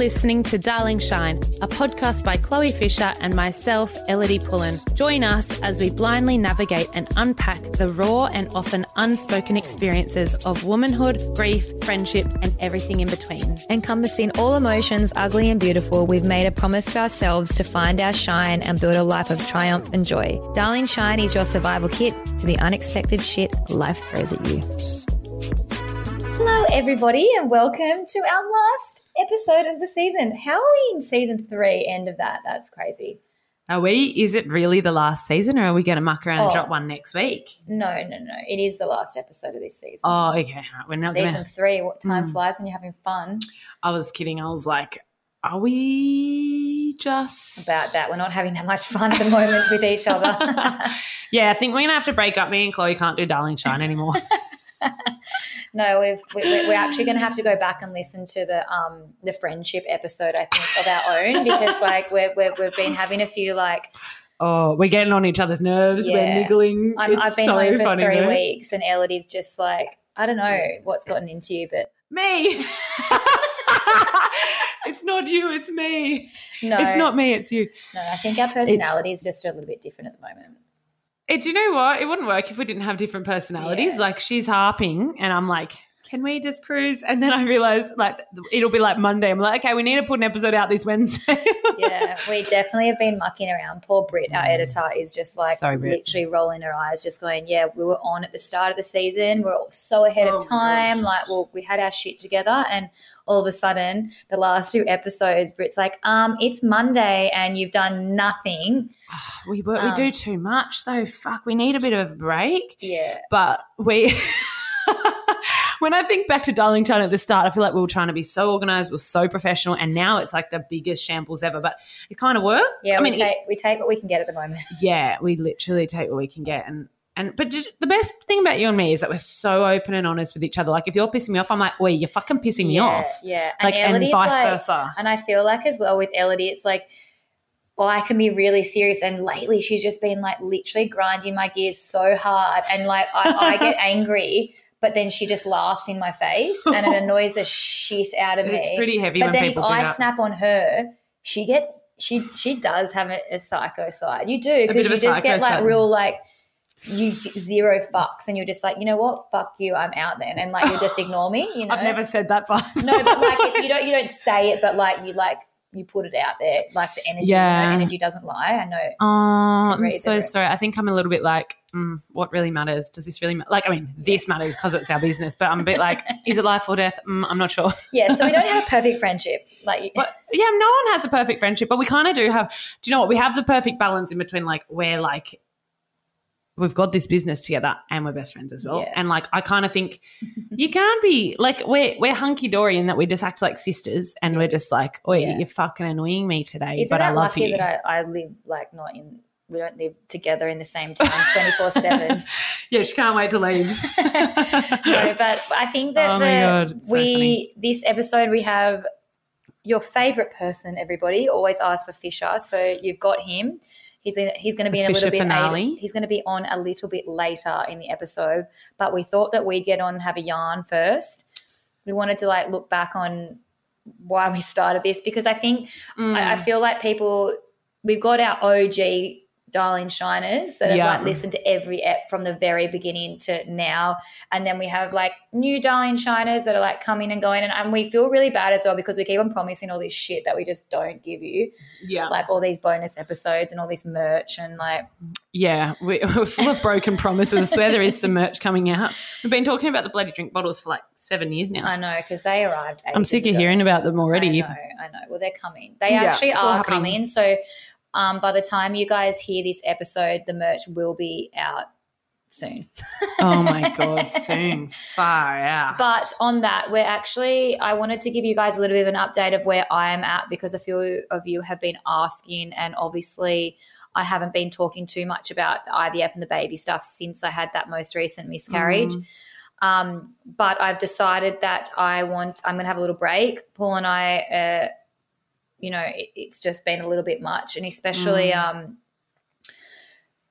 listening to Darling Shine, a podcast by Chloe Fisher and myself, Ellidy Pullin. Join us as we blindly navigate and unpack the raw and often unspoken experiences of womanhood, grief, friendship, and everything in between. Encompassing all emotions, ugly and beautiful, we've made a promise to ourselves to find our shine and build a life of triumph and joy. Darling Shine is your survival kit to the unexpected shit life throws at you. Hello, everybody, and welcome to our last episode of the season. How are we in season three, end of that? That's crazy. Are we? Is it really the last season, or are we going to muck around and Oh. drop one next week? No, no, no. It is the last episode of this season. Oh, okay. We're not season to. three. What time Mm. flies when you're having fun? I was kidding. I was like, are we just About that, we're not having that much fun at the moment with each other. Yeah, I think we're gonna have to break up. Me and Chloe can't do Darling Shine anymore. no, we've, we, we- we're actually going to have to go back and listen to the um the friendship episode. I think of our own because like we're, we're we've been having a few like oh, we're getting on each other's nerves. Yeah. We're niggling. It's I've been so home for funny, three though. weeks and Ellidy's just like I don't know what's gotten into you, but Me. it's not you. It's me. no, It's not me. It's you. No, I think our personality is just a little bit different at the moment. It, do you know what? It wouldn't work if we didn't have different personalities. Yeah. Like she's harping, and I'm like, can we just cruise? And then I realize, like, it'll be like Monday. I'm like, okay, we need to put an episode out this Wednesday. Yeah, we definitely have been mucking around. Poor Brit, our editor, is just like Mm. Sorry, Brit. literally rolling her eyes, just going, "Yeah, we were on at the start of the season. We're so ahead Oh of time. Like, well, we had our shit together, and all of a sudden, the last few episodes, Brit's like, um, it's Monday, and you've done nothing. we work, Um, we do too much though. Fuck, we need a bit of a break. Yeah, But we. When I think back to Darling Shine at the start, I feel like we were trying to be so organized, we we're so professional, and now it's like the biggest shambles ever. But it kind of worked. yeah. I we mean, take we take what we can get at the moment. yeah, we literally take what we can get. And and but the best thing about you and me is that we're so open and honest with each other. Like if you're pissing me off, I'm like, wait, you're fucking pissing me yeah, off. Yeah, Like and Ellidy's vice like- versa. And I feel like as well with Ellidy, it's like, well, I can be really serious. And lately, she's just been like literally grinding my gears so hard. And like, I, I get angry, but then she just laughs in my face and it annoys the shit out of me. It's pretty heavy but then if I snap on her, she gets, she she does have a, a psycho side. You do, because you just get like side. real like, you zero fucks and you're just like, you know what? Fuck you. I'm out then. And like, you just ignore me, you know? I've never said that, but No, but like it, you don't you don't say it, but like you like you put it out there, like the energy. Yeah. you know, energy doesn't lie. I know. Oh, I'm so it. sorry. I think I'm a little bit like, mm, what really matters? Does this really matter? Like, I mean, this matters because it's our business, but I'm a bit like, is it life or death? Mm, I'm not sure. Yeah, so we don't have a perfect friendship. Like, But yeah, no one has a perfect friendship, but we kind of do have. Do you know what? We have the perfect balance in between, like, we're like, we've got this business together and we're best friends as well. Yeah. And like, I kind of think you can't be like, we're, we're hunky dory in that we just act like sisters and we're just like, oh, Yeah. you're fucking annoying me today, isn't but I love lucky you. that I, I live like not in. We don't live together in the same town twenty four seven. yeah, she can't wait to leave. No, but I think that Oh the- God, so we funny. this episode we have your favorite person. Everybody always asks for Fisher, so you've got him. He's in, he's going to be in a little bit. finale. He's going to be on a little bit later in the episode, but we thought that we'd get on and have a yarn first. We wanted to like look back on why we started this because I think Mm. I, I feel like people we've got our OG darling shiners that have Yeah. like listened to every ep from the very beginning to now and then we have like new darling shiners that are like coming and going and, and we feel really bad as well because we keep on promising all this shit that we just don't give you yeah. like all these bonus episodes and all this merch and like Yeah, we- we're full of broken promises. where there is some merch coming out. We've been talking about the bloody drink bottles for like seven years now. I know because they arrived I'm sick of ago. hearing about them already. I know, I know. Well, they're coming. They Yeah, actually are coming. So, um, by the time you guys hear this episode, the merch will be out soon. Oh my god, soon, far out. But on that, we're actually, I wanted to give you guys a little bit of an update of where I am at because a few of you have been asking, and obviously, I haven't been talking too much about the IVF and the baby stuff since I had that most recent miscarriage. Mm. Um, but I've decided that I want, I'm going to have a little break. Paul and I, uh, you know, it, it's just been a little bit much. And especially, Mm. um,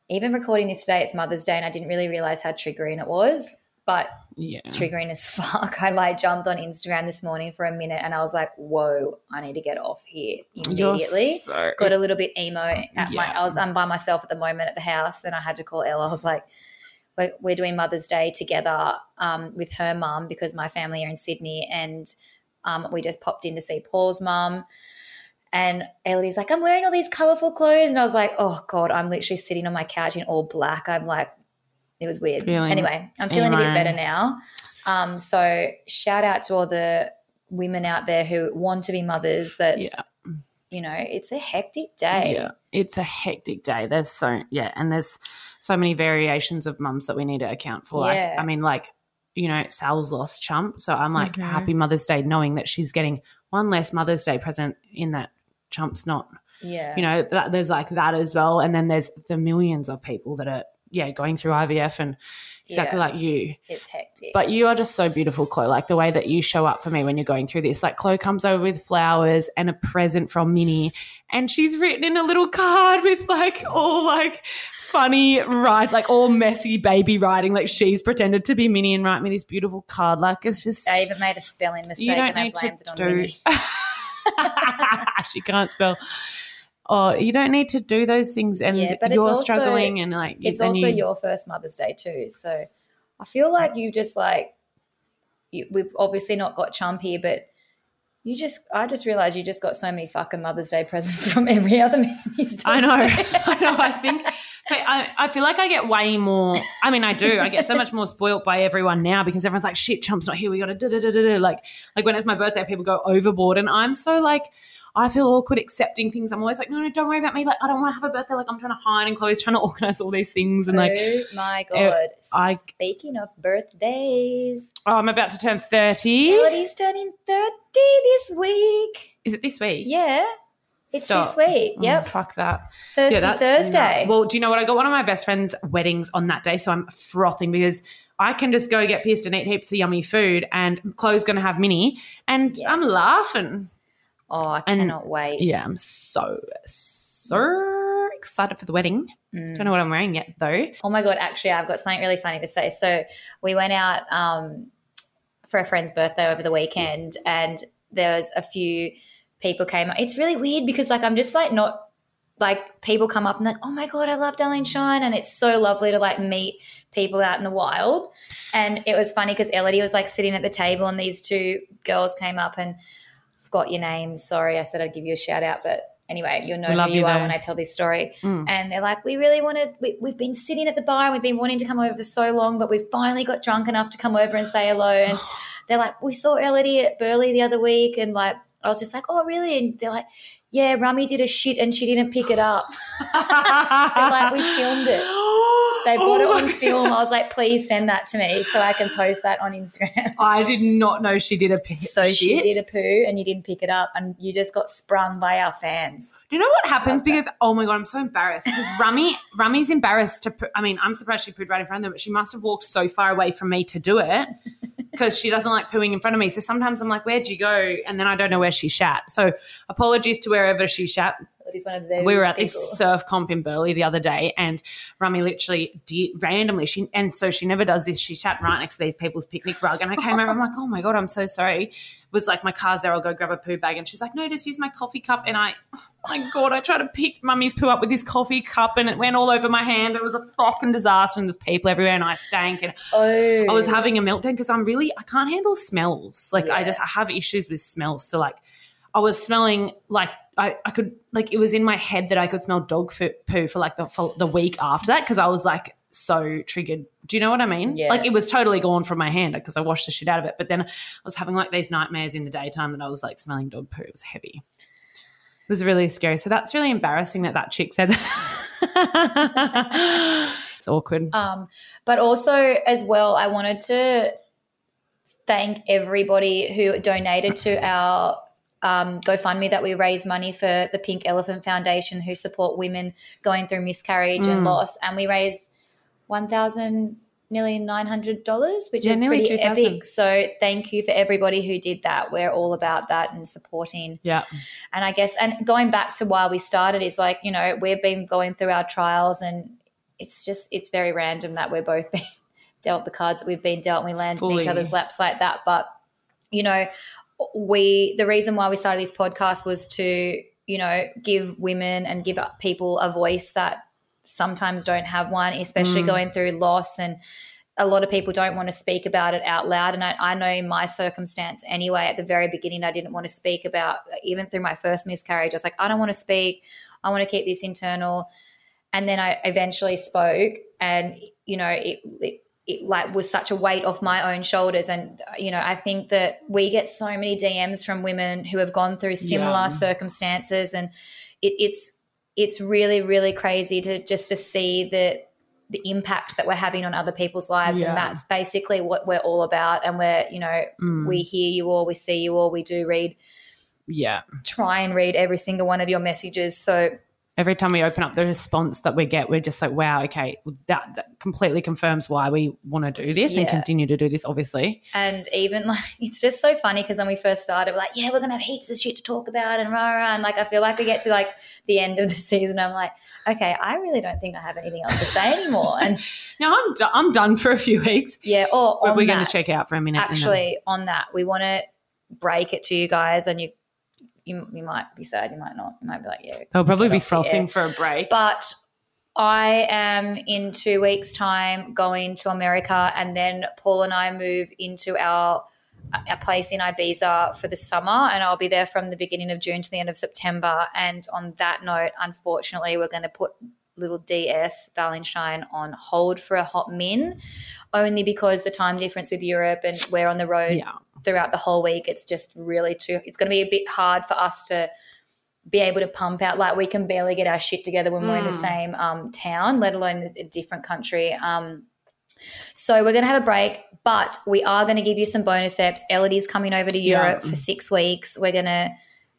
even recording this today, it's Mother's Day, and I didn't really realize how triggering it was. but Yeah. triggering as fuck. I like jumped on Instagram this morning for a minute and I was like, whoa, I need to get off here immediately. so- Got a little bit emo at my I was I'm by myself at the moment at the house and I had to call Ella. I was like, we're, we're doing Mother's Day together um, with her mum because my family are in Sydney and um, we just popped in to see Paul's mum. And Ellie's like, I'm wearing all these colorful clothes. And I was like, oh God, I'm literally sitting on my couch in all black. I'm like, it was weird. Feeling anyway, I'm feeling a bit better now. Um, so shout out to all the women out there who want to be mothers that, Yeah. you know, it's a hectic day. Yeah, it's a hectic day. There's so yeah, and there's so many variations of mums that we need to account for. Like, Yeah. I mean, like you know, Sal's lost chump, so I'm like Mhm. happy Mother's Day, knowing that she's getting one less Mother's Day present in that chump's not. Yeah. You know, that, there's like that as well, and then there's the millions of people that are yeah going through IVF and exactly Yeah. like you. it's hectic. But you are just so beautiful, Chloe. Like the way that you show up for me when you're going through this. Like Chloe comes over with flowers and a present from Minnie, and she's written in a little card with like all like funny write, like all messy baby writing. Like she's pretended to be Minnie and write me this beautiful card. Like it's just I even made a spelling mistake you don't and I need to blamed it on do. Minnie. she can't spell. Oh, you don't need to do those things, and Yeah, but you're also- struggling, and like It's also you- your first Mother's Day too. So I feel like you just like you, we've obviously not got chump here, but you just I just realized you just got so many fucking Mother's Day presents from every other man. I know. I know. I think I, I feel like I get way more. I mean, I do. I get so much more spoilt by everyone now because everyone's like, "Shit, Chump's not here. We got to da da da da da." Like, like when it's my birthday, people go overboard, and I'm so like, I feel awkward accepting things. I'm always like, "No, no, don't worry about me. Like, I don't want to have a birthday. Like, I'm trying to hide, and Chloe's trying to organize all these things, and like, oh my eh, god! I- Speaking of birthdays, oh, I'm about to turn thirty. Melody's turning thirty this week. Is it this week? Yeah, it's Stop. this week. Oh, Yep, fuck that. Thirsty that's Thursday. Well, do you know what? I got one of my best friend's weddings on that day, so I'm frothing because I can just go get pissed and eat heaps of yummy food, and Chloe's going to have mini, and Yes. I'm laughing. oh, I and- cannot wait. Yeah, I'm so so excited for the wedding. Mm. Don't know what I'm wearing yet though. Oh my god, actually I've got something really funny to say. So we went out um, for a friend's birthday over the weekend and there was a few people came up. it's really weird because like I'm just like not like people come up and like, oh my god, I love Darling Shine, and it's so lovely to like meet people out in the wild. And it was funny because Ellidy was like sitting at the table, and these two girls came up and forgot your names. Sorry, I said I'd give you a shout out, but anyway, you'll know love who you, you, are when I tell this story. Mm. And they're like, we really wanted, we, we've been sitting at the bar, and we've been wanting to come over for so long, but we've finally got drunk enough to come over and say hello. And they're like, we saw Ellidy at Burleigh the other week, and like, I was just like, oh, really? And they're like, yeah, Rummy did a shit and she didn't pick it up. Like, we filmed it. They bought Oh it on my film. I was like, please send that to me so I can post that on Instagram. I did not know she did a piss. So she did a poo and you didn't pick it up and you just got sprung by our fans. Do you know what happens? That. Because oh my god, I'm so embarrassed. Because Rummy, Rummy's embarrassed to. Poo. I mean, I'm surprised she pooed right in front of them, but she must have walked so far away from me to do it because she doesn't like pooing in front of me. So sometimes I'm like, "Where'd you go?" And then I don't know where she shat. So apologies to wherever she shat. One of those we were at people. this surf comp in Burleigh the other day, and Rummy literally did randomly. She and so she never does this. She sat right next to these people's picnic rug, and I came over. I'm like, oh my god, I'm so sorry. Was like my car's there. I'll go grab a poo bag, and she's like, no, just use my coffee cup. And I, oh my god, I tried to pick Mummy's poo up with this coffee cup, and it went all over my hand. It was a fucking disaster, and there's people everywhere, and I stank, and Oh. I was oh. having a meltdown because I'm really I can't handle smells. Like I just I have issues with smells. So like I was smelling like I, I could like it was in my head that I could smell dog poo for like the for the week after that because I was like so triggered. Do you know what I mean? Yeah. Like it was totally gone from my hand because I washed the shit out of it. But then I was having like these nightmares in the daytime that I was like smelling dog poo. It was heavy. It was really scary. So that's really embarrassing that that chick said that. it's awkward. Um, but also as well, I wanted to thank everybody who donated to our um, GoFundMe that we raise money for the Pink Elephant Foundation, who support women going through miscarriage and Mm. loss, and we raised one thousand nearly nine hundred dollars, which Yeah, is pretty 2,000. epic. So thank you for everybody who did that. We're all about that and supporting yeah. and I guess, and going back to why we started is like, you know, we've been going through our trials and it's just, it's very random that we're both being, dealt the cards that we've been dealt and we land in each other's laps like that. But, you know, we, the reason why we started this podcast was to, you know, give women and give people a voice that sometimes don't have one, especially Mm. going through loss and a lot of people don't want to speak about it out loud. And I, I know in my circumstance anyway, at the very beginning, I didn't want to speak about, even through my first miscarriage, I was like, I don't want to speak. I want to keep this internal. And then I eventually spoke, and, you know, it, it, it like was such a weight off my own shoulders. And, you know, I think that we get so many DMs from women who have gone through similar Yeah. circumstances. And it, it's, it's really, really crazy to just to see that the impact that we're having on other people's lives Yeah. and that's basically what we're all about and we're you know Mm, we hear you all we see you all we do read yeah. try and read every single one of your messages so Every time we open up the response that we get, we're just like, wow, okay, that, that completely confirms why we want to do this and continue to do this, obviously. and even like it's just so funny because when we first started we're like yeah we're gonna have heaps of shit to talk about and rah, rah, and like I feel like we get to like the end of the season I'm like okay I really don't think I have anything else to say anymore and Now I'm, do- I'm done for a few weeks. yeah or we're going to check out for a minute. actually on that we want to break it to you guys and you you, you might be sad you might not you might be like yeah they'll probably be frothing for a break. but I am in two weeks' time going to America, and then Paul and I move into our a place in Ibiza for the summer, and I'll be there from the beginning of June to the end of September. And on that note, unfortunately, we're going to put little DS, Darling Shine, on hold for a hot min, only because the time difference with Europe and we're on the road yeah. Throughout the whole week. It's just really too. It's going to be a bit hard for us to be able to pump out. Like we can barely get our shit together when we're in the Mm. same um, town, let alone a different country. Um, so we're going to have a break, but we are going to give you some bonus eps. Ellidy's coming over to Yeah. Europe for six weeks. We're gonna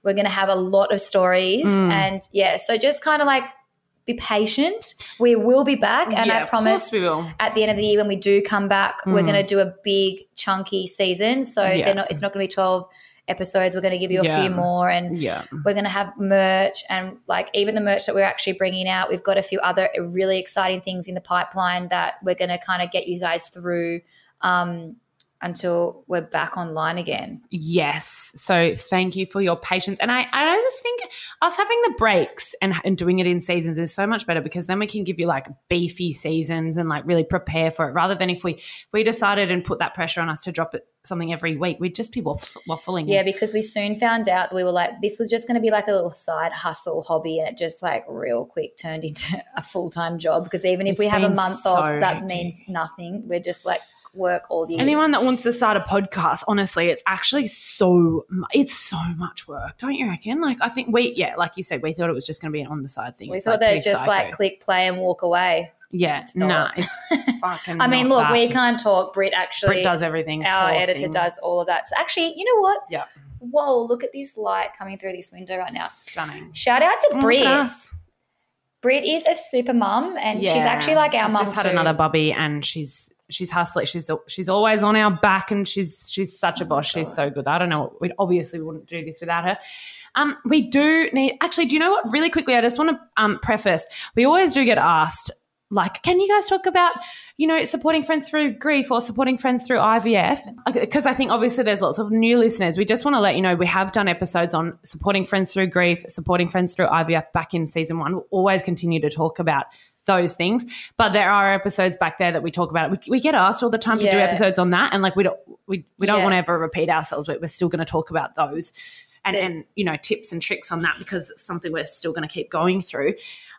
we're gonna have a lot of stories, Mm. and yeah, so just kind of like be patient. We will be back, and Yeah, I promise we will. at the end of the year when we do come back, we're Mm. going to do a big chunky season. So Yeah. they're not, it's not going to be 12 episodes. We're going to give you a Yeah. few more and Yeah. we're going to have merch and like even the merch that we're actually bringing out, we've got a few other really exciting things in the pipeline that we're going to kind of get you guys through um, until we're back online again. Yes. So thank you for your patience. And I, I just think us having the breaks and, and doing it in seasons is so much better because then we can give you like beefy seasons and like really prepare for it rather than if we if we decided and put that pressure on us to drop it something every week, we'd just be waff- waffling. Yeah, because we soon found out we were like, this was just going to be like a little side hustle hobby, and it just like real quick turned into a full time job. Because even if It's we have a month so off, that hectic. means nothing. We're just like work all year. Anyone that wants to start a podcast, honestly, it's actually so it's so much work, don't you reckon? Like I think we, yeah, like you said, we thought it was just going to be an on the side thing. we It's, thought like, that it's just like click play and walk away. yeah, it's nah, not. it's fucking. I mean, look, that. we can't talk. Brit actually, Brit does everything. our editor thing. does all of that. So actually, you know what? Yeah. Whoa, look at this light coming through this window right now. Stunning. Shout out to Oh, Brit. look. Brit is a super mum, and she's actually like our She's mum Just had too. another bubby, and she's she's hustling. She's she's always on our back, and she's she's such a boss. She's so good. I don't know. We obviously wouldn't do this without her. Um, we do need actually. Do you know what? Really quickly, I just want to um preface. We always do get asked. Like, can you guys talk about, you know, supporting friends through grief or supporting friends through IVF? Because I think obviously there's lots of new listeners. We just want to let you know we have done episodes on supporting friends through grief, supporting friends through IVF back in season one. We'll always continue to talk about those things. But there are episodes back there that we talk about. We, we get asked all the time to do episodes on that, and like we don't we, we don't Yeah. want to ever repeat ourselves, but we're still going to talk about those. And, The- and you know tips and tricks on that because it's something we're still going to keep going through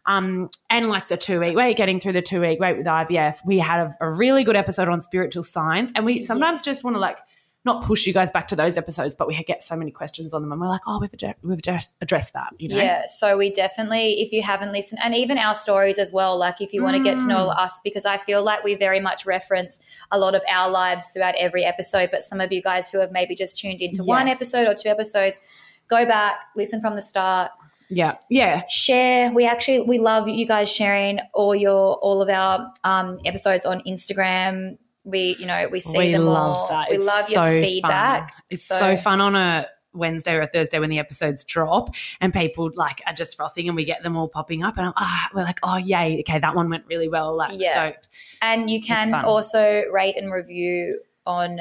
um, and like the two week wait, getting through the two week wait with IVF, we had a, a really good episode on spiritual signs, and we sometimes just want to like not push you guys back to those episodes, but we get so many questions on them, and we're like, oh, we've addressed, we've addressed, addressed that, you know? Yeah, so we definitely, if you haven't listened, and even our stories as well, like if you want to get to know Mm. us, because I feel like we very much reference a lot of our lives throughout every episode. But some of you guys who have maybe just tuned into one episode or two episodes, go back, listen from the start, yeah, yeah. share. We actually we love you guys sharing all your all of our um, episodes on Instagram. We you know we see we them love all. that. We It's love your so feedback. Fun. It's So- so, fun on a Wednesday or a Thursday when the episodes drop, and people like are just frothing, and we get them all popping up, and I'm, ah, we're like, oh yay, okay, that one went really well. Like Yeah. stoked, And you can also rate and review on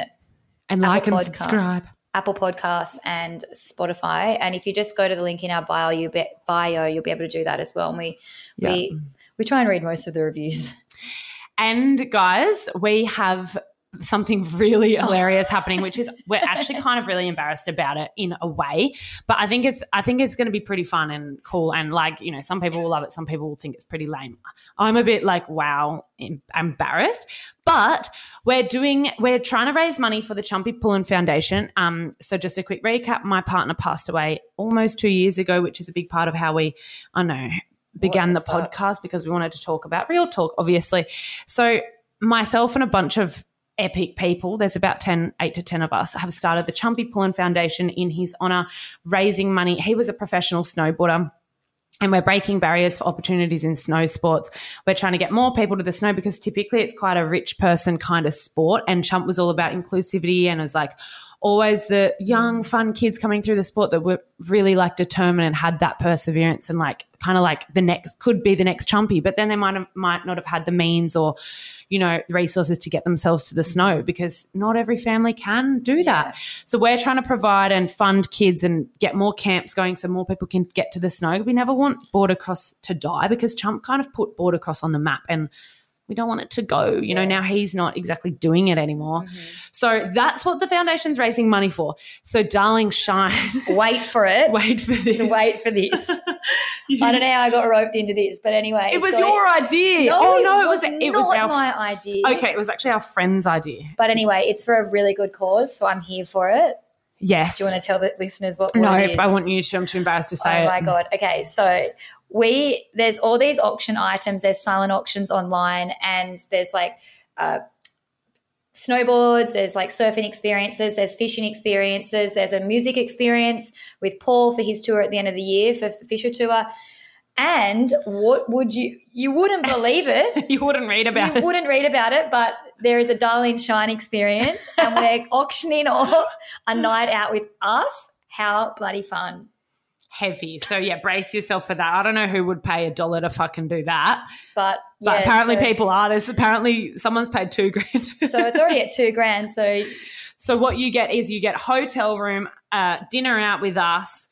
and like and Podcast. subscribe. Apple Podcasts and Spotify. And if you just go to the link in our bio, you be, bio, you'll be able to do that as well. And we we we try and read most of the reviews. And guys, we have something really hilarious happening, which is we're actually kind of really embarrassed about it in a way. But I think it's I think it's going to be pretty fun and cool. And like you know, some people will love it, some people will think it's pretty lame. I'm a bit like wow, embarrassed. But we're doing we're trying to raise money for the Chumpy Pullin Foundation. Um, so just a quick recap: my partner passed away almost two years ago, which is a big part of how we I know began the fuck? podcast because we wanted to talk about real talk, obviously. So myself and a bunch of epic people, there's about 10, 8 to 10 of us, have started the Chumpy Pullin Foundation in his honor, raising money. He was a professional snowboarder. And we're breaking barriers for opportunities in snow sports. We're trying to get more people to the snow because typically it's quite a rich person kind of sport. And Chump was all about inclusivity and it was like always the young, mm. fun kids coming through the sport that were really like determined and had that perseverance and like kind of like the next could be the next Chumpy. But then they might have, might not have had the means or, you know, resources to get themselves to the snow mm-hmm. because not every family can do that. So we're trying to provide and fund kids and get more camps going so more people can get to the snow. We never want Boardercross to die because Chump kind of put Boardercross on the map and we don't want it to go. You know, now he's not exactly doing it anymore. Mm-hmm. So that's what the foundation's raising money for. So darling shine. Wait for it. Wait for this. Wait for this. I don't know how I got roped into this, but anyway. It was so your idea. No, oh no, it was not it was our my idea. Okay, it was actually our friend's idea. But anyway, it's for a really good cause, so I'm here for it. Yes. Do you want to tell the listeners what, what no, it? I want you to. I'm too embarrassed to say Oh it. my god. Okay, so we there's all these auction items. There's silent auctions online, and there's like uh, snowboards. There's like surfing experiences. There's fishing experiences. There's a music experience with Paul for his tour at the end of the year for the Fisher tour. And what would you? You wouldn't believe it. you wouldn't read about you it. You wouldn't read about it, but there is a Darling Shine experience, and we're auctioning off a night out with us. How bloody fun! Heavy. So yeah, brace yourself for that. I don't know who would pay a dollar to fucking do that, But but yeah, apparently so, people are. There's apparently someone's paid two grand. So it's already at two grand. So so what you get is you get hotel room, uh, dinner out with us,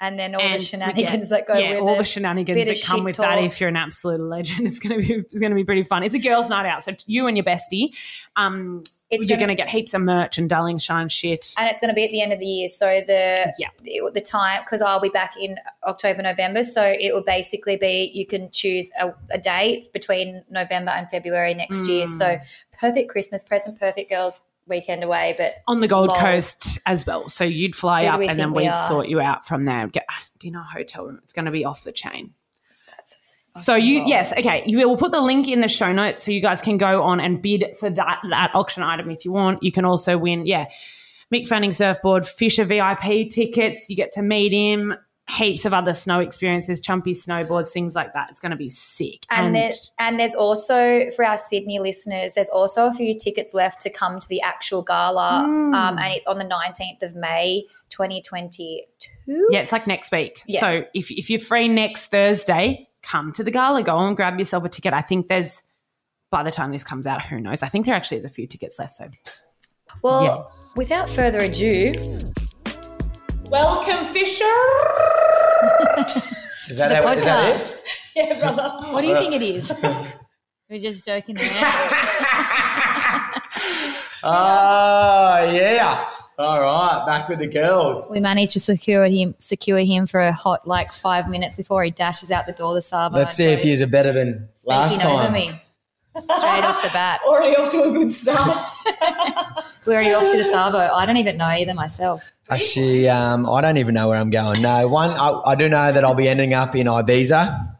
and then all and the shenanigans get- that go yeah, with all it. the shenanigans that come with that. If you're an absolute legend, it's gonna be it's gonna be pretty fun. It's a girls' night out, so you and your bestie, um, It's you're gonna- gonna, get heaps of merch and darling shine shit. and it's going to be at the end of the year. So the Yeah. the, the time because I'll be back in October, November. So it will basically be you can choose a, a date between November and February next year. Mm. So perfect Christmas present, perfect girls weekend away. But on the Gold. Coast as well. So you'd fly Who up and then we we'd are? sort you out from there. Get, do you know a hotel room? It's going to be off the chain. that's So you, yes, okay. You will put the link in the show notes so you guys can go on and bid for that that auction item if you want. You can also win, yeah, Mick Fanning surfboard, Fisher VIP tickets. You get to meet him. Heaps of other snow experiences, chumpy snowboards, things like that. It's going to be sick. And, there, and there's also for our Sydney listeners, there's also a few tickets left to come to the actual gala, Mm. um, and it's on the 19th of May, 2022. Yeah, it's like next week. Yeah. So if, if you're free next Thursday, come to the gala. Go and grab yourself a ticket. I think there's, by the time this comes out, who knows? I think there actually is a few tickets left. So Well, Yeah. without further ado, welcome, Fisher. Is that, the how, is that it? podcast. yeah, brother. What do you think it is? We're just joking there. Oh, ah, yeah. All right, back with the girls. we managed to secure him, secure him for a hot like five minutes before he dashes out the door. The Savo. Let's see if he's a better than last speaking over time. Me straight off the bat. Already off to a good start. We're already off to the Savo. I don't even know either myself. Actually, um, I don't even know where I'm going. No, one, I, I do know that I'll be ending up in Ibiza.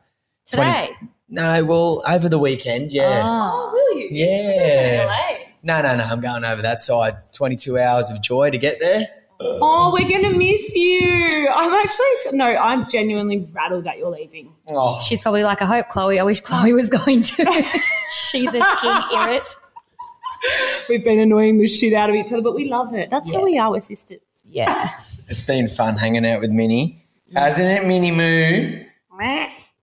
Today. No, well, over the weekend, yeah. Oh. will you? Yeah. No, no, no, I'm going over that side. 22 hours of joy to get there. Oh, we're gonna miss you. I'm actually no. I'm genuinely rattled that you're leaving. Oh, She's probably like, I hope Chloe. I wish Chloe was going to. She's a king irrit. We've been annoying the shit out of each other, but we love it. That's Yeah. how we are. We're sisters. Yeah. It's been fun hanging out with Minnie. Hasn't it, Minnie Moo?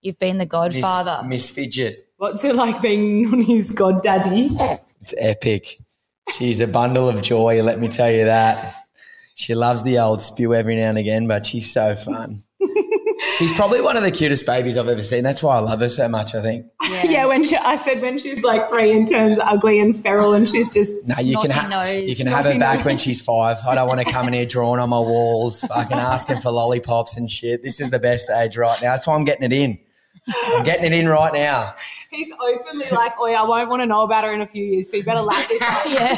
You've been the godfather. Miss Fidget. What's it like being on goddaddy? It's epic. She's a bundle of joy, let me tell you that. She loves the old spew every now and again, but she's so fun. she's probably one of the cutest babies I've ever seen. That's why I love her so much, I think. Yeah, when she, I said when she's like three and turns ugly and feral and she's just No, you can, Snotty ha- nose. you can have her back nose. when she's five. I don't want to come in here drawing on my walls, fucking asking for lollipops and shit. This is the best age right now. That's why I'm getting it in. I'm getting it in right now. he's openly like, oh yeah, I won't want to know about her in a few years, so you better lap this up. Yeah.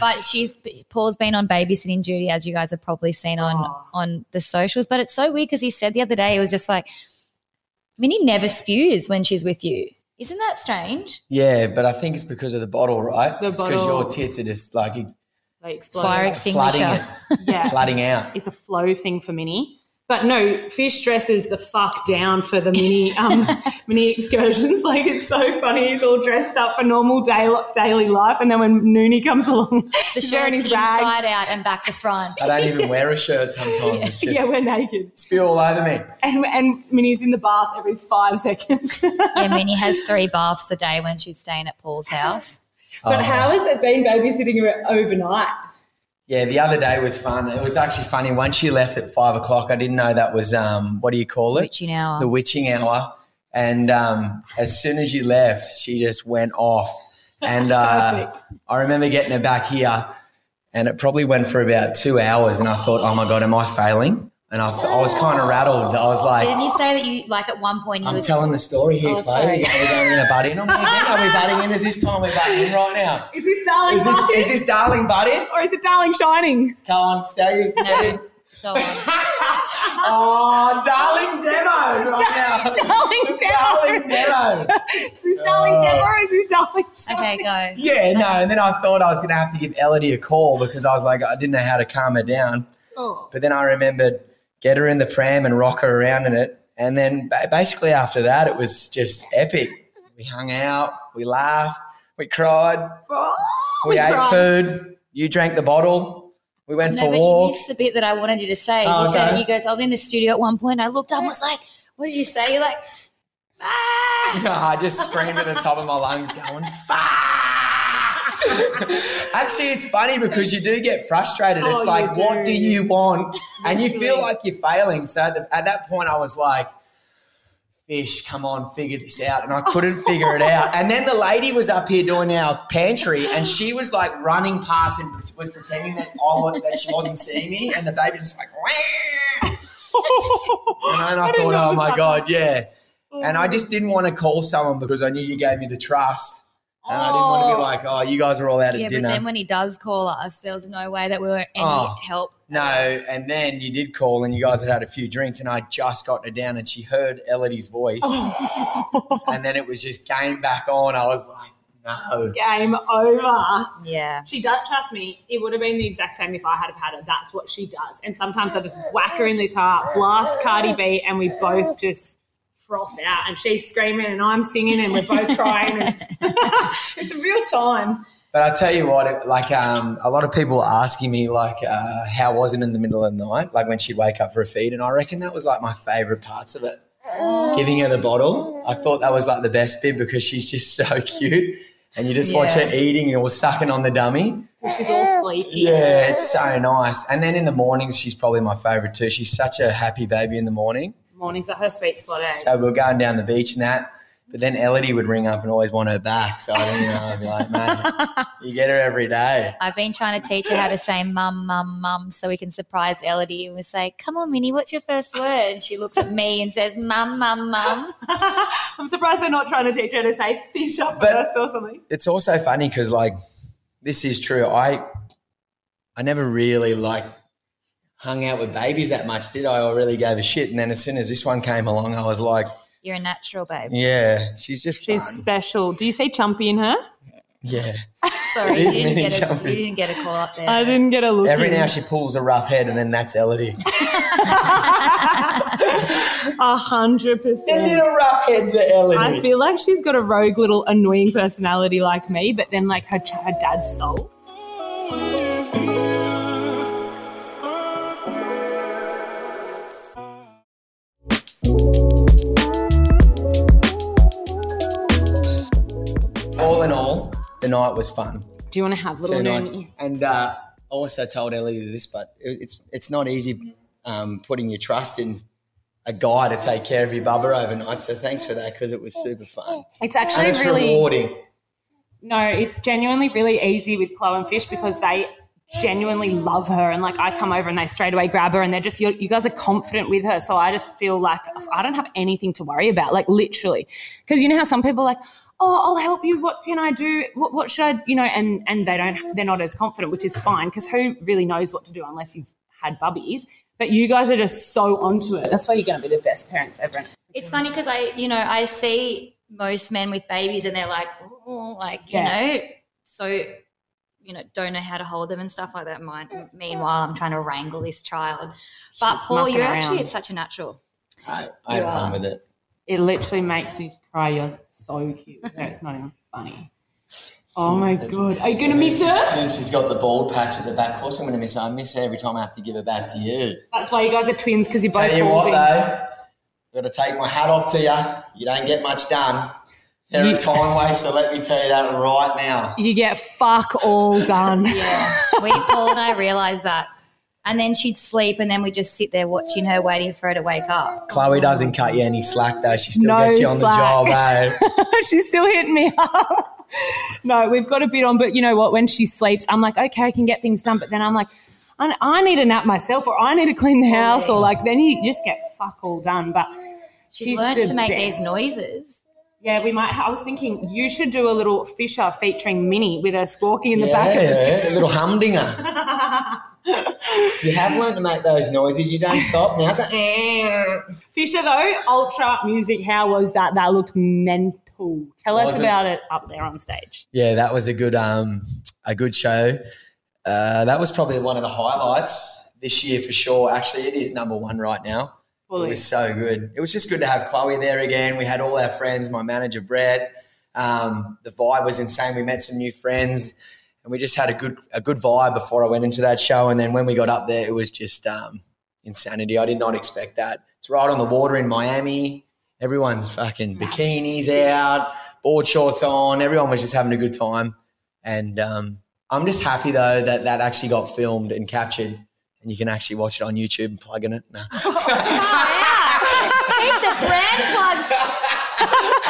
but she's Paul's been on babysitting duty, as you guys have probably seen on Oh. on the socials. But it's so weird because he said the other day, it was just like, Minnie never spews when she's with you. Isn't that strange? Yeah, but I think it's because of the bottle, right? The it's because your tits are just like They explode. Fire extinguisher. it, Yeah. flooding out. it's a flow thing for Minnie. But no, fish dresses the fuck down for the mini um, mini excursions. Like it's so funny. He's all dressed up for normal day, daily life, and then when Noonie comes along, The he's wearing shirts his inside rags. out and back to front. I don't even wear a shirt sometimes. It's just Yeah, we're naked, spew all over me. and and Minnie's in the bath every five seconds. Yeah, Minnie has three baths a day when she's staying at Paul's house. but Oh. how has it been babysitting her overnight? Yeah, the other day was fun. It was actually funny. Once you left at five o'clock, I didn't know that was um, what do you call it? Witching hour. The witching hour. And um, as soon as you left, she just went off. And uh, I remember getting her back here, and it probably went for about two hours. And I thought, oh my god, am I failing? And I, I was kind of rattled. I was like, Didn't you say that you like at one point you I'm was telling the story here, Oh, Chloe. sorry. Are we going to butt in on me again? Are we butting in? Is this time we're butting in right now? Is this darling Is this, is this darling butting? or is it darling shining? Come on, stay. no? Go on. Oh, darling demo right now. darling darling demo. demo. Is this darling Oh. Deborah or is this darling shining? Okay, go. Yeah, no. And then I thought I was going to have to give Ellidy a call because I was like, I didn't know how to calm her down. Oh. But then I remembered get her in the pram and rock her around in it. And then basically after that, it was just epic. We hung out, we laughed, we cried, Oh, we, ate cried. food. You drank the bottle. We went No, for but you walks. missed the bit that I wanted you to say. Oh, you said he goes, I was in the studio at one point. I looked up and was like, "What did you say?" You're like, "Ah!" I just screamed at the top of my lungs, going, "Fuck!" Actually, it's funny because you do get frustrated. It's Oh, like, you what do. do you want? And you feel like you're failing. So at, the, at that point, I was like, fish, come on, figure this out. And I couldn't figure it out. And then the lady was up here doing our pantry and she was like running past and was pretending that, I, that she wasn't seeing me. And the baby's just like, Wah! and I, I thought, oh my like God, yeah. Oh. And I just oh. didn't want to call someone because I knew you gave me the trust. And I didn't want to be Oh. like, oh, you guys are all out at Yeah, but then when he does call us, there was no way that we were any Oh. help. no, and then you did call and you guys had had a few drinks and I just got her down and she heard Ellidy's voice. Oh. and then it was just game back on. I was like, no. Game over. Yeah. She does trust me. It would have been the exact same if I had have had her. That's what she does. And sometimes I just whack her in the car, blast Cardi B, and we both just froth out. And she's screaming, and I'm singing, and we're both crying. And it's, it's a real time. But I tell you what, it, like um, a lot of people were asking me, like, uh, how was it in the middle of the night? Like when she'd wake up for a feed. And I reckon that was like my favorite parts of it. Giving her the bottle. I thought that was like the best bit because she's just so cute. And you just watch her eating or sucking on the dummy. She's all sleepy. Yeah, it's so nice. And then in the mornings, she's probably my favorite too. She's such a happy baby in the morning. Mornings are her sweet spot, eh? So we were going down the beach and that. But then Ellidy would ring up and always want her back. So I didn't know. I'd be like, man, you get her every day. I've been trying to teach her how to say mum, mum, mum so we can surprise Ellidy and we say, Come on, Minnie, what's your first word? And she looks at me and says, Mum, mum, mum. I'm surprised they're not trying to teach her to say fish up But- first or something. It's also funny because like this is true. I I never really like hung out with babies that much, did I? Or really gave a shit. And then as soon as this one came along, I was like, You're a natural, babe. yeah, she's just She's fun. special. Do you say chumpy in her? Yeah. Sorry, you didn't, get a, jumping. you didn't get a call up there. I didn't get a look. Every in. now she pulls a rough head and then that's Ellidy. A hundred percent. The percent. little rough heads are Ellidy. I feel like she's got a rogue little annoying personality like me, but then like her, her dad's soul. The night was fun. Do you want to have a little Two And uh, I also told Ellie this, but it, it's it's not easy um, putting your trust in a guy to take care of your bubba overnight. So thanks for that because it was super fun. It's actually it's really rewarding. no, it's genuinely really easy with Chloe and Fish because they genuinely love her and like I come over and they straight away grab her and they're just you you guys are confident with her so I just feel like I don't have anything to worry about like literally because you know how some people are like oh I'll help you what can I do what, what should I you know and and they don't they're not as confident which is fine because who really knows what to do unless you've had bubbies but you guys are just so onto it that's why you're going to be the best parents ever It's funny because I, you know, I see most men with babies and they're like, oh, like, you Yeah. know, so, you know, don't know how to hold them and stuff like that. Mine, meanwhile, I'm trying to wrangle this child. But She's Paul, you're around. actually, it's such a natural. I, I You have fun with it. It literally makes me cry you're so cute no, it's not even funny oh my god are you going to miss her And she's got the bald patch at the back. Of course, I'm going to miss her. I miss her every time I have to give her back to you. That's why you guys are twins because you're both Tell you what, balding. though, got to take my hat off to you. You don't get much done. They're You- a time waster. Let me tell you that right now. You get fuck all done. Yeah. we, Paul and I realized that. And then she'd sleep and then we'd just sit there watching her, waiting for her to wake up. Chloe doesn't cut you any slack though. She still No gets you on slack. the job, eh? She's still hitting me up. no, we've got a bit on, but you know what? When she sleeps, I'm like, okay, I can get things done. But then I'm like, I, I need a nap myself, or I need to clean the house, or like then you just get fuck all done. But She's, learned to make best. these noises. Yeah, we might. I was thinking you should do a little Fisher featuring Minnie with her squawking in the yeah, back of yeah, a little humdinger. you have learned to make those noises. You don't stop now. It's like, eh. Fisher though, ultra music. How was that? That looked mental. Tell us Was it? about it up there on stage. Yeah, that was a good um a good show. Uh, that was probably one of the highlights this year for sure. Actually, it is number one right now. It was so good. It was just good to have Chloe there again. We had all our friends, my manager Brett. Um, the vibe was insane. We met some new friends, and we just had a good a good vibe before I went into that show. And then when we got up there, it was just um, insanity. I did not expect that. It's right on the water in Miami. Everyone's fucking bikinis out, board shorts on. Everyone was just having a good time, and um, I'm just happy though that that actually got filmed and captured, and you can actually watch it on YouTube and plug in it. Nah. Keep the brand plugs.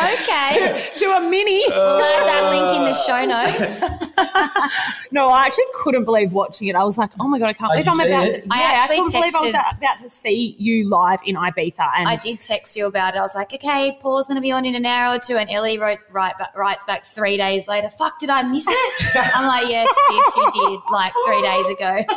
Okay. to a mini. We'll add that link in the show notes. No, I actually couldn't believe watching it. I was like, oh my god, I can't believe I'm about it? to. I yeah, actually I couldn't believe I was texted- about to see you live in Ibiza, and I did text you about it. I was like, okay, Paul's going to be on in an hour or two. And Ellie wrote, write, writes back three days later, fuck, did I miss it? I'm like, yes, yes, you did, like three days ago.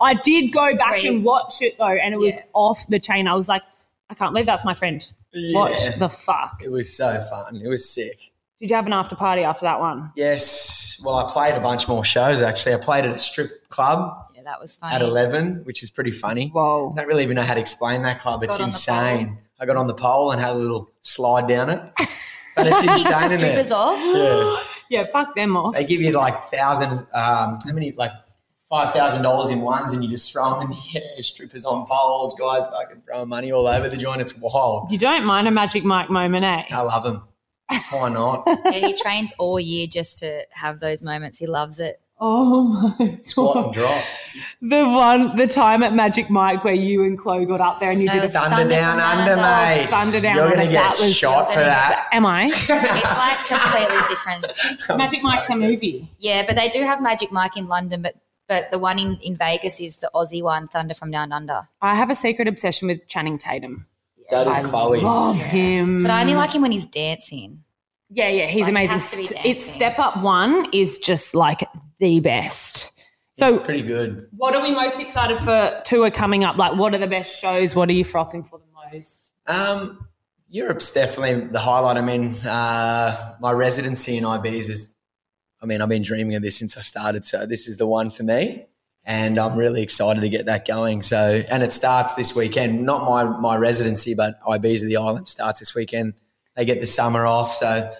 I did go back Right. and watch it though, and it was Yeah. off the chain. I was like, I can't believe that's my friend. What the fuck? It was so fun. It was sick. Did you have an after party after that one? Yes. Well, I played a bunch more shows actually. I played at a strip club Yeah, that was funny. at 11, which is pretty funny. Whoa. I don't really even know how to explain that club. It's Got on the insane. I got on the pole and had a little slide down it. But it's insane in there. Strippers off. Yeah. Yeah, fuck them off. They give you like thousands, um, how many, like $5,000 in ones and you just throw them in the air. Strippers on poles, guys fucking throwing money all over the joint. It's wild. You don't mind a Magic Mike moment, eh? I love them. Why not? Yeah, he trains all year just to have those moments. He loves it. Oh my Squat and drop. The one, the time at Magic Mike where you and Chloe got up there and you No, did a Thunder, Thunder down Down under, Under. mate. Thunder Down You're going Under. to get That was shot for that. Am I? It's like completely different. Magic Mike's a movie. Yeah, but they do have Magic Mike in London, but but the one in, in Vegas is the Aussie one, Thunder from Down Under. I have a secret obsession with Channing Tatum. So does I Chloe. love him. But I only like him when he's dancing. Yeah, yeah, he's Like, amazing. has to be St- dancing. It's Step Up One is just like the best. So, Pretty good. what are we most excited for? Tour coming up. Like, what are the best shows? What are you frothing for the most? Um, Europe's definitely the highlight. I mean, uh, my residency in Ibiza is, I mean, I've been dreaming of this since I started. So this is the one for me. And I'm really excited to get that going. So, and it starts this weekend. Not my, my residency, but Ibiza, the island, starts this weekend. They get the summer off. So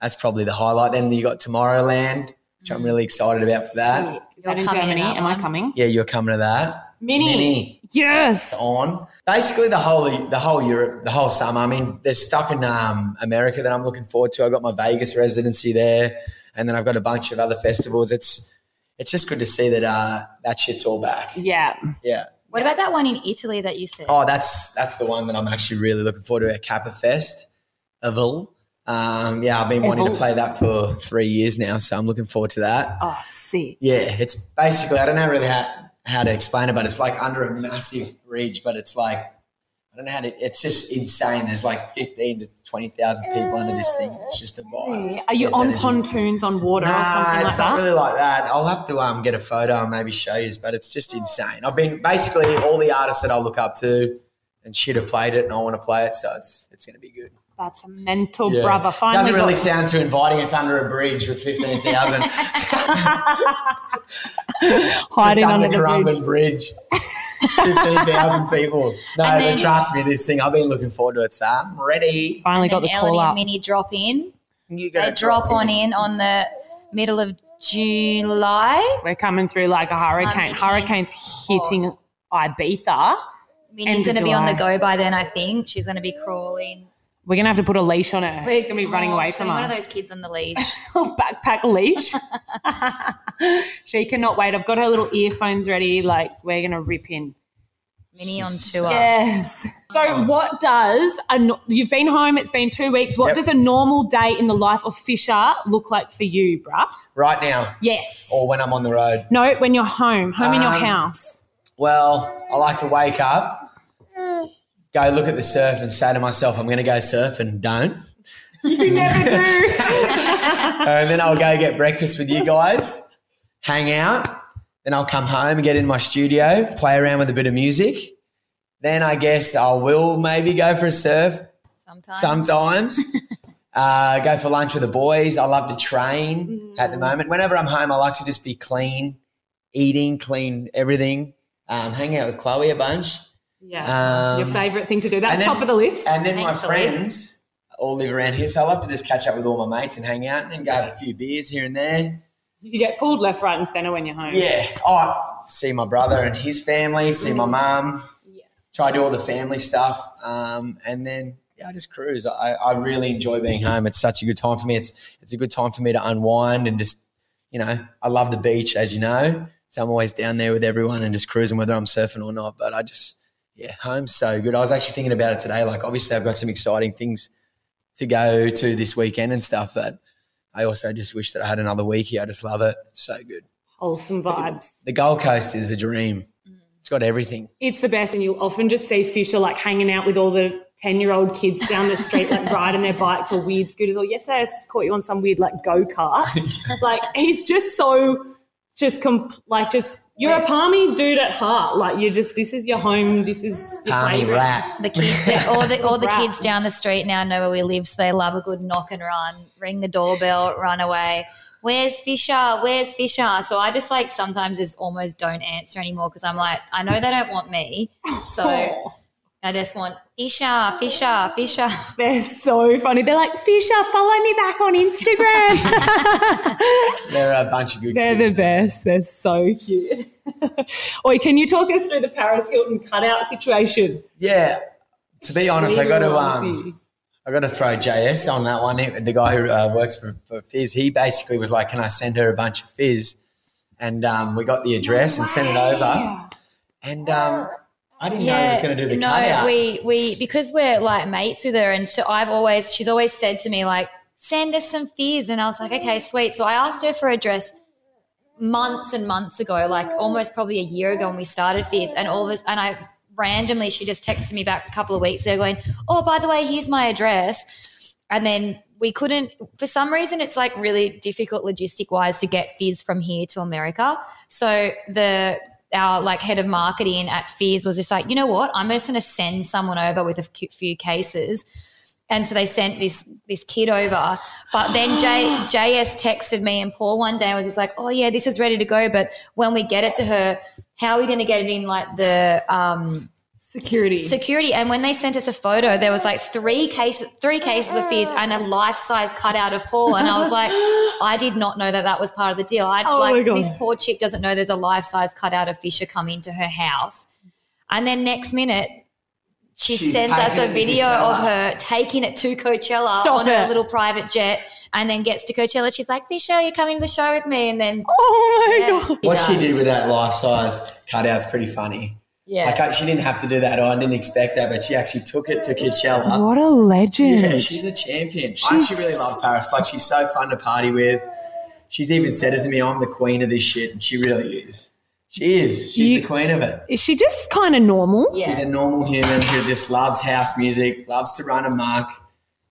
that's probably the highlight. Then you got Tomorrowland, which I'm really excited about for that. Is that in You're coming to Germany? Am I coming? Yeah, you're coming to that. Mini. Mini. Yes. on. Basically, the whole the whole Europe, the whole summer. I mean, there's stuff in um, America that I'm looking forward to. I got my Vegas residency there, and then I've got a bunch of other festivals. It's it's just good to see that uh, that shit's all back. Yeah. Yeah. What about that one in Italy that you said? Oh, that's that's the one that I'm actually really looking forward to at Kappa Fest, Evil. Um, yeah, I've been wanting to play that for three years now, so I'm looking forward to that. Oh, see. Yeah, it's basically I don't know really how, how to explain it, but it's like under a massive bridge, but it's like I don't know how to. It's just insane. There's like fifteen to twenty thousand people under this thing. It's just a vibe. Are you It's on energy. pontoons on water or Nah, something it's like not that? really like that. I'll have to um, get a photo and maybe show you, but it's just insane. I've been basically all the artists that I look up to and shit have played it, and I want to play it, so it's it's going to be good. That's a mental brother. Doesn't really got- sound too inviting. It's under a bridge with fifteen thousand. hiding under the Currumbin bridge. Bridge. 15,000 people. No, And then- but trust me, this thing, I've been looking forward to it, so I'm ready. Finally and got the Ellidy call and up. Minnie drop in. You They drop on in on the middle of July. We're coming through like a hurricane. Coming in Hurricane's hitting Ibiza. End Minnie's going to be on the go by then, I think. She's going to be crawling. We're gonna have to put a leash on her. She's gonna be running Oh, away from gonna One of those kids on the leash. Backpack leash. she cannot wait. I've got her little earphones ready. Like we're gonna rip in. Minnie on tour. Yes. So, what does a no- you've been home? It's been two weeks. What Yep. does a normal day in the life of Fisher look like for you, bruh? Right now, Yes. or when I'm on the road. No, when you're home, home in your Um, house. Well, I like to wake up, go look at the surf, and say to myself, I'm going to go surf, and don't. You never do. and then I'll go get breakfast with you guys, hang out. Then I'll come home and get in my studio, play around with a bit of music. Then I guess I will maybe go for a surf Sometimes. sometimes. uh, go for lunch with the boys. I love to train at the moment. Whenever I'm home, I like to just be clean, eating, clean everything. Um, hang out with Chloe a bunch. Yeah. Um, your favorite thing to do. That's then- top of the list. And then my friends all live around here, so I love to just catch up with all my mates and hang out and then go have a few beers here and there. You get pulled left, right, and center when you're home. Yeah. I see my brother and his family, see my mum. yeah. Try to do all the family stuff. Um, and then yeah, I just cruise. I, I really enjoy being home. It's such a good time for me. It's it's a good time for me to unwind and just, you know, I love the beach, as you know. So I'm always down there with everyone and just cruising, whether I'm surfing or not. But I just, yeah, home's so good. I was actually thinking about it today. Like, obviously, I've got some exciting things to go to this weekend and stuff, but I also just wish that I had another week here. I just love it. It's so good. Wholesome vibes. The Gold Coast is a dream. Mm. It's got everything. It's the best, and you'll often just see Fisher like hanging out with all the ten-year-old kids down the street, like riding their bikes or weird scooters. Or yesterday, I caught you on some weird like go kart. like he's just so, just com- like just you're a palmy dude at heart. Like you're just this is your home. This is your Palmy playground. rat. The kids, the, all the all the Rap. kids down the street now know where we live, so they love a good knock and run, ring the doorbell, run away. Where's Fisher? Where's Fisher? So I just like sometimes just almost don't answer anymore because I'm like, I know they don't want me, so Oh, I just want Fisher, Fisher, Fisher. they're so funny. They're like Fisher, follow me back on Instagram. They're a bunch of good They're the best. They're so cute. Oi, can you talk us through the Paris Hilton cutout situation? yeah. To be honest, I got to um, I got to throw JS on that one. The guy who uh, works for, for Fizz, he basically was like, "Can I send her a bunch of Fizz?" And um, we got the address and sent it over. And um, I didn't know he was going to do the no, cutout. we we because we're like mates with her, and so I've always she's always said to me like, send us some fizz, and I was like, okay, sweet. So I asked her for a dress months and months ago, like almost probably a year ago when we started fizz, and all of us, and I randomly she just texted me back a couple of weeks ago going, oh, by the way, here's my address, and then. We couldn't, for some reason, it's like really difficult logistic wise to get Fizz from here to America. So the our like head of marketing at Fizz was just like, you know what? I'm just going to send someone over with a few- few cases. And so they sent this this kid over. But then J, JS texted me and Paul one day and was just like, oh yeah, this is ready to go. But when we get it to her, how are we going to get it in like the um Security. security. And when they sent us a photo, there was like three cases, three cases of fizz and a life size cutout of Paul. And I was like, I did not know that that was part of the deal. I Oh my like God. this poor chick doesn't know there's a life size cutout of Fisher coming to her house. And then next minute, she She's sends us a video of her taking it to Coachella Stop on her little private jet, and then gets to Coachella. She's like, "Fisher, you're coming to the show with me." And then oh my Yeah. god. What she does. did with that life size cutout's pretty funny. Yeah, Like I- she didn't have to do that. I didn't expect that, but she actually took it to Coachella. What a legend. Yeah, she's a champion. I actually really love Paris. Like she's so fun to party with. She's even said it to me, I'm the queen of this shit, and she really is. She is. She's You- the queen of it. Is she just kind of normal? yeah. She's a normal human who just loves house music, loves to run a amok.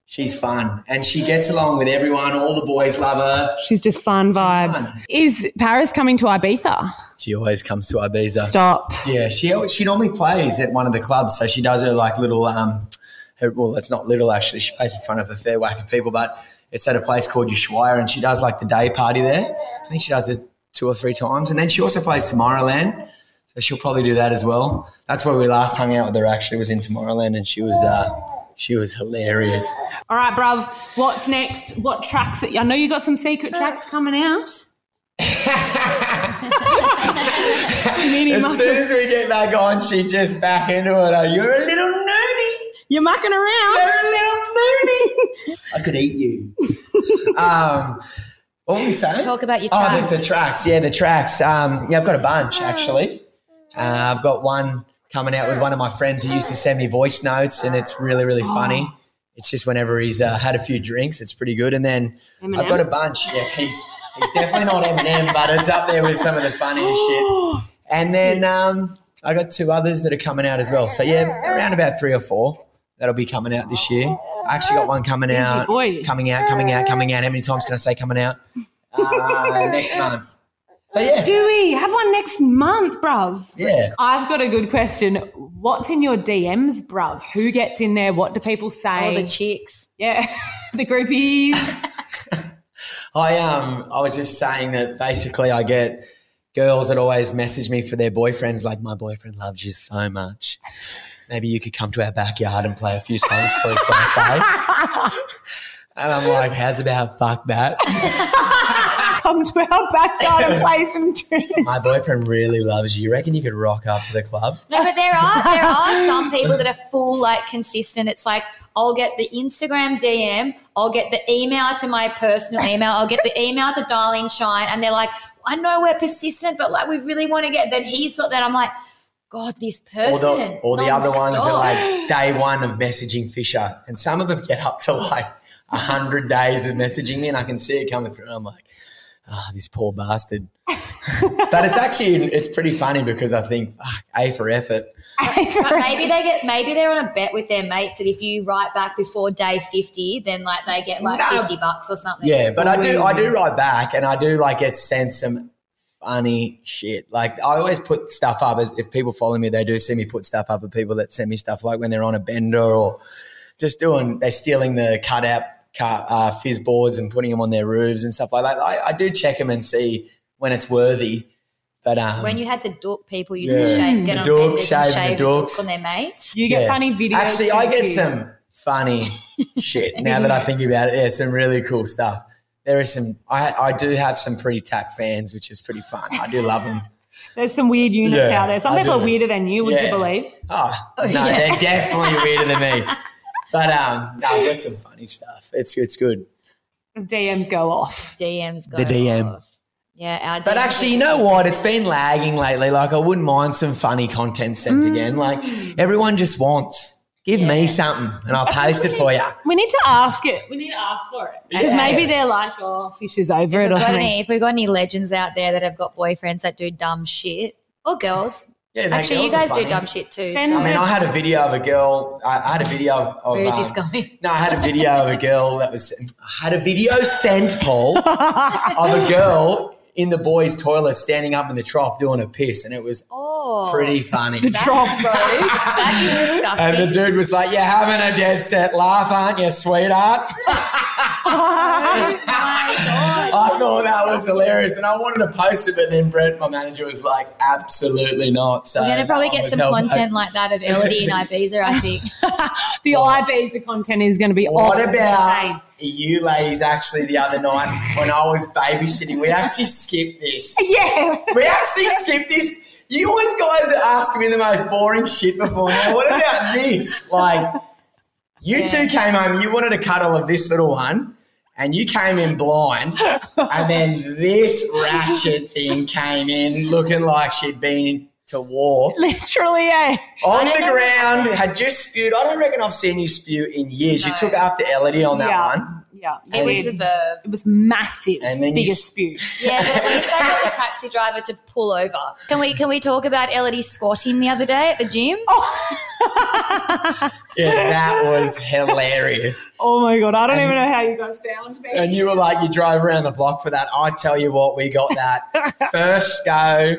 She's fun, and she gets along with everyone. All the boys love her. She's just fun vibes. fun. Is Paris coming to Ibiza? She always comes to Ibiza. Stop. Yeah, she she normally plays at one of the clubs, so she does her like little um, her, well, it's not little actually. She plays in front of a fair whack of people, but it's at a place called Ushuaia, and she does like the day party there. I think she does it two or three times, and then she also plays Tomorrowland, so she'll probably do that as well. That's where we last hung out with her. Actually, was in Tomorrowland, and she was uh, she was hilarious. All right, bruv. What's next? What tracks? I know you got some secret tracks coming out. As soon as we get back on, she just back into it. Oh, you're a little nerdy. You're mucking around. You're a little nerdy. I could eat you. um, what were we saying? Talk about your Oh, tracks. the, the tracks. Yeah, the tracks. Um, yeah, I've got a bunch actually. Uh, I've got one coming out with one of my friends who used to send me voice notes, and it's really, really funny. It's just whenever he's uh, had a few drinks, it's pretty good. And then I've got a bunch. Yeah, he's he's definitely not Eminem, but it's up there with some of the funniest shit. And then um, I got two others that are coming out as well. So yeah, around about three or four that'll be coming out this year. I actually got one coming out, coming out, coming out, coming out. How many times can I say coming out? Uh, next month. So yeah, Do we have one next month, bruv? yeah. I've got a good question. What's in your DMs, bruv? Who gets in there? What do people say? all the chicks. yeah, the groupies. I um I was just saying that basically I get girls that always message me for their boyfriends like my boyfriend loves you so much. Maybe you could come to our backyard and play a few songs for us his birthday. and I'm like, how's about fuck that? Come to our backyard and play some tunes. My boyfriend really loves you. You reckon you could rock up to the club? No, but there are there are some people that are full like consistent. It's like I'll get the Instagram DM, I'll get the email to my personal email, I'll get the email to Darling Shine, and they're like, I know we're persistent, but like we really want to get. Then he's got that. I'm like, God, this person. Or the, or the other ones are like day one of messaging Fisher. And some of them get up to like 100 days of messaging me and I can see it coming through. And I'm like, oh, this poor bastard. but it's actually, it's pretty funny because I think, fuck, A for effort. But maybe they get maybe they're on a bet with their mates that if you write back before day fifty, then like they get like No. fifty bucks or something. Yeah, but I do, I do write back and I do like get sent some funny shit. Like I always put stuff up as if people follow me, they do see me put stuff up of people that send me stuff like when they're on a bender or just doing, they're stealing the cutout car, uh, fizz boards and putting them on their roofs and stuff like that. I, I do check them and see when it's worthy. But um, When you had the dork people used Yeah. to shave, get The on dorks benders and shave the dorks. dork on their mates. You get Yeah. funny videos. Actually, I get you. some funny shit now that I think about it. Yeah, some really cool stuff. There is some. I I do have some pretty tack fans, which is pretty fun. I do love them. There's some weird units Yeah, out there. Some I people do. are weirder than you, would you believe? Oh no, yeah. they're definitely weirder than me. But um, no, I've got some funny stuff. It's it's good. DMs go off. DMs go The DM. off. Yeah, our But actually, you know what? It's been lagging lately. Like I wouldn't mind some funny content sent Mm. again. Like everyone just wants. Give me something, and I'll post it for you. We need to ask it. We need to ask for it. Because Yeah. maybe they're like, oh, fish is over If it or got something. any, if we've got any legends out there that have got boyfriends that do dumb shit, or girls. Yeah, no, Actually, you guys do dumb shit too. Send so- I mean, I had a video of a girl. I I had a video of. of Where is this um, going? No, I had a video of a girl that was. I had a video sent, Paul, of a girl in the boys' toilet standing up in the trough doing a piss, and it was Oh, pretty funny. Drop, bro. that is disgusting. And the dude was like, "You're having a dead set laugh, aren't you, sweetheart?" oh my god! I thought that was hilarious, and I wanted to post it, but then Brett, my manager, was like, "Absolutely not." So We're going to probably get some held back. content like that of Ellidy and Ibiza, I think. The Ibiza content is going to be What off the about chain. you ladies? Actually, the other night when I was babysitting, we actually skipped this. Yeah. We actually skipped this. You always guys are asking me the most boring shit before. Now, what about this? Like, you two came home, you wanted a cuddle of this little one, and you came in blind, and then this ratchet thing came in looking like she'd been to war. Literally, yeah. On the know ground, had just spewed. I don't reckon I've seen you spew in years. You took after Ellidy on that yeah. one. Yeah. It was did. the. It was massive. And then you biggest s- spew. Yeah, but at least I got the taxi driver to pull over. Can we can we talk about Ellidy squatting the other day at the gym? Oh. Yeah, that was hilarious. Oh my god, I don't And- even know how you guys found me. And you were like, you drove around the block for that. I tell you what, we got that first go,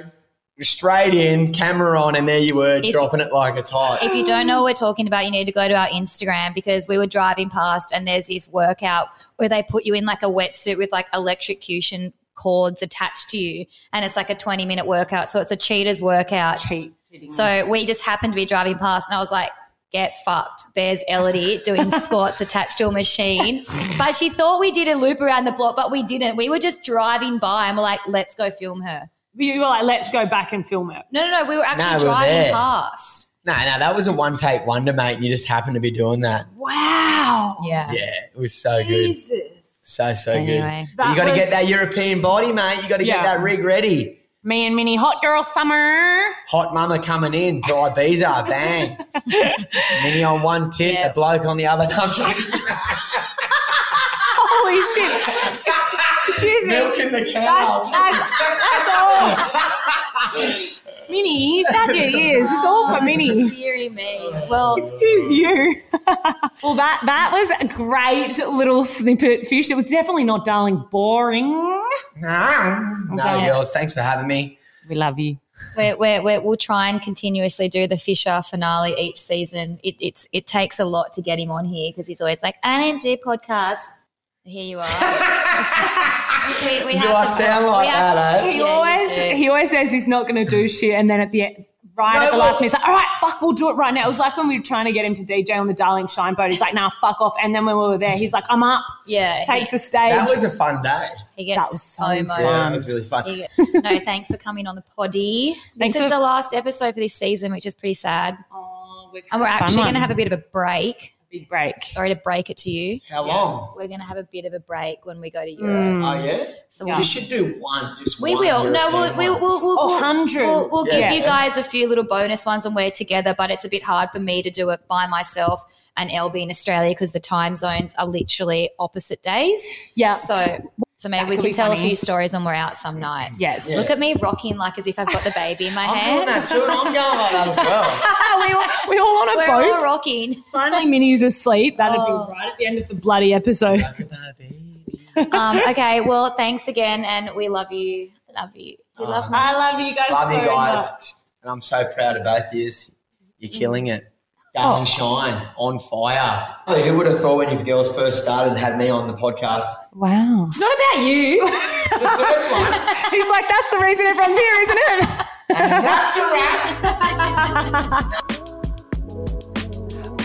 straight in, camera on, and there you were, If- dropping it like it's hot. If you don't know what we're talking about, you need to go to our Instagram because we were driving past and there's this workout where they put you in like a wetsuit with like electrocution cords attached to you. And it's like a 20 minute workout. So it's a cheater's workout. Cheat. So we just happened to be driving past and I was like, get fucked. There's Ellidy doing squats attached to a machine. But she thought we did a loop around the block, but we didn't. We were just driving by and we're like, let's go film her. We were like, let's go back and film it. No, no, no. We were actually No, we driving there. past. no, no, that was a one take wonder, mate, and you just happened to be doing that. Wow. Yeah. Yeah, it was so good. Jesus. So, so Anyway. good. You got to was- get that European body, mate. You got to Yeah. get that rig ready. Me and Minnie, hot girl summer. Hot mama coming in to Ibiza, bang. Minnie on one tip, Yeah. a bloke on the other. No, I'm joking. Holy shit. Excuse me. Milking the That's, cows. that's, that's all. Minnie, you shut your ears. It's all for Minnie. Deary me. Well, Excuse you. well, that that was a great little snippet, fish. It was definitely not, darling, boring. No, no, Okay. girls. Thanks for having me. We love you. we're, we're, we're, we'll try and continuously do the Fisher finale each season. It, it's, it takes a lot to get him on here because he's always like, I don't do podcasts. Here you are. we, we You have are sound like we that, to- eh? He Yeah, always he always says he's not going to do shit, and then at the end, right No, at the well- last minute, he's like, "All right, fuck, we'll do it right now." It was like when we were trying to get him to DJ on the Darling Shine boat. He's like, "Nah, fuck off." And then when we were there, he's like, "I'm up." yeah, Takes the stage. That was a fun day. he, he gets that was so so much. fun. Yeah, it was really fun. He no, thanks for coming on the poddy. Thanks this is for- the last episode for this season, which is pretty sad. Oh, we've And we're had a fun actually going to have a bit of a break. Big break. Sorry to break it to you. How long? We're going to have a bit of a break when we go to mm. Europe. Oh yeah. So Yeah. we'll We should do one. Just We one will. No, we'll, we'll, we'll, we'll, Oh, we'll, 100. we'll, we'll Yeah. give you guys a few little bonus ones when we're together, but it's a bit hard for me to do it by myself and LB in Australia because the time zones are literally opposite days. Yeah. So, so maybe That we can be tell a few stories when we're out some nights. Yes. Yeah. Look at me rocking like as if I've got the baby in my I'm doing that too. I'm going like that as well. we, all, we all on a We're boat. all rocking. Finally, Minnie's asleep. That'd Oh. be right at the end of the bloody episode. Look at baby. Um, okay, well, thanks again, and we love you. Love you. Do you love me? I love you guys Love so you guys, much. and I'm so proud of both of you. You're killing it. Darling Oh. Shine on fire. Oh, who would have thought when you girls first started and had me on the podcast? Wow. It's not about you. The first one, He's like, that's the reason everyone's here, isn't it? and that's a wrap.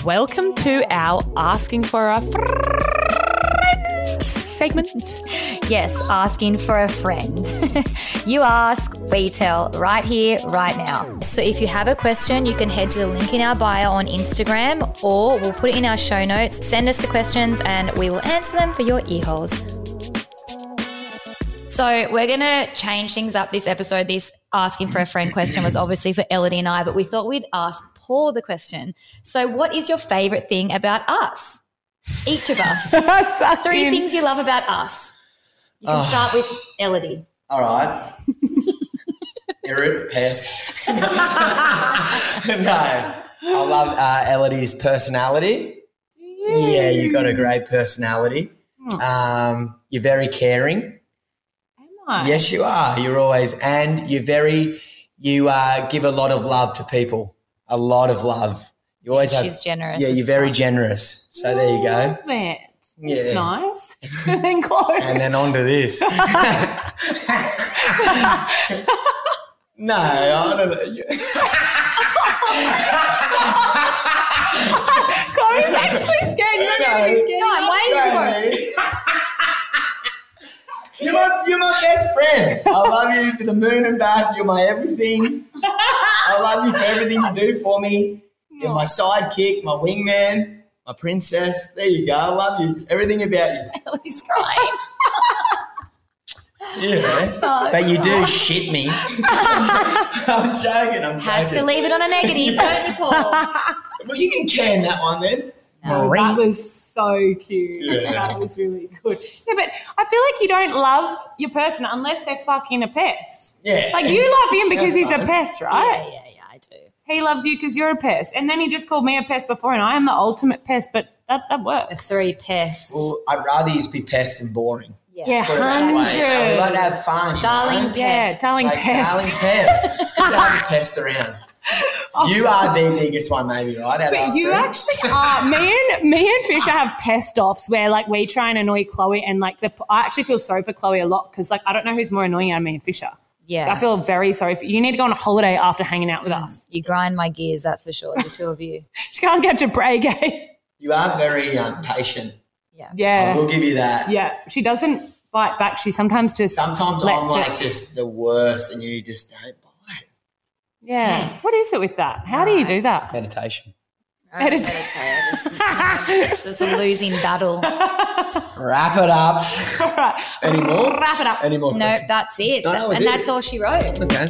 Welcome to our Asking for a Friend segment. Yes, asking for a friend. you ask, we tell, right here, right now. So if you have a question, you can head to the link in our bio on Instagram or we'll put it in our show notes. Send us the questions and we will answer them for your ear holes. So we're going to change things up this episode. This asking for a friend question was obviously for Ellidy and I, but we thought we'd ask Paul the question. So what is your favorite thing about us? Each of us. Three in. things you love about us. You can Oh. start with Ellidy. All right. Irrit, pest. no, I love uh, Ellidy's personality. Do you? Yeah, you got a great personality. Um, you're very caring. Am I? Yes, you are. You're always, and you're very, you uh, give a lot of love to people. A lot of love. You always have. She's generous. Yeah, you're very fuck. generous. So there you go. Love. It's nice. and then Chloe. And then on to this. no, I don't know. Chloe's actually scared. You're not gonna scared. No, I'm waiting for it. You're my, you're my best friend. I love you to the moon and back. You're my everything. I love you for everything you do for me. You're my sidekick, my wingman, my princess. There you go. I love you. Everything about you. He's crying. Yeah. But you do shit me. I'm joking. I'm Has to leave it on a negative, don't you, Paul? Well, you can can that one then. Marie. that was so cute. Yeah. That was really good. Yeah, but I feel like you don't love your person unless they're fucking a pest. Yeah. Like you love him because he's a pest, right? yeah, yeah, I do. He loves you because you're a pest. And then he just called me a pest before, and I am the ultimate pest, but that, that The works. three pests. Well, I'd rather you be pests than boring. Yeah, Put it that way. hundred. I would like to have fun. you Darling know? pest. Yeah, darling Like, pest. Darling pest. It's good to have a pest around. You are the biggest one, maybe, right? Out But you three? actually are. Me and me and Fisher have pest offs where like we try and annoy Chloe, and like the I actually feel sorry for Chloe a lot because like I don't know who's more annoying out of me and Fisher. Yeah. I feel very sorry for you. Need to go on a holiday after hanging out with us. you grind my gears, that's for sure, the two of you. She can't catch a break. Eh? You are very um, patient. Yeah. Yeah, will give you that. yeah. She doesn't bite back. She sometimes just Sometimes I'm lets like it- just the worst, and you just don't bite. yeah. What is it with that? How do you do that? Meditation. I don't meditate. It's, it's a losing battle. Wrap it up. All right. Any more? Wrap it up. Any more? No, that's it. No, that was and it. that's all she wrote. Okay.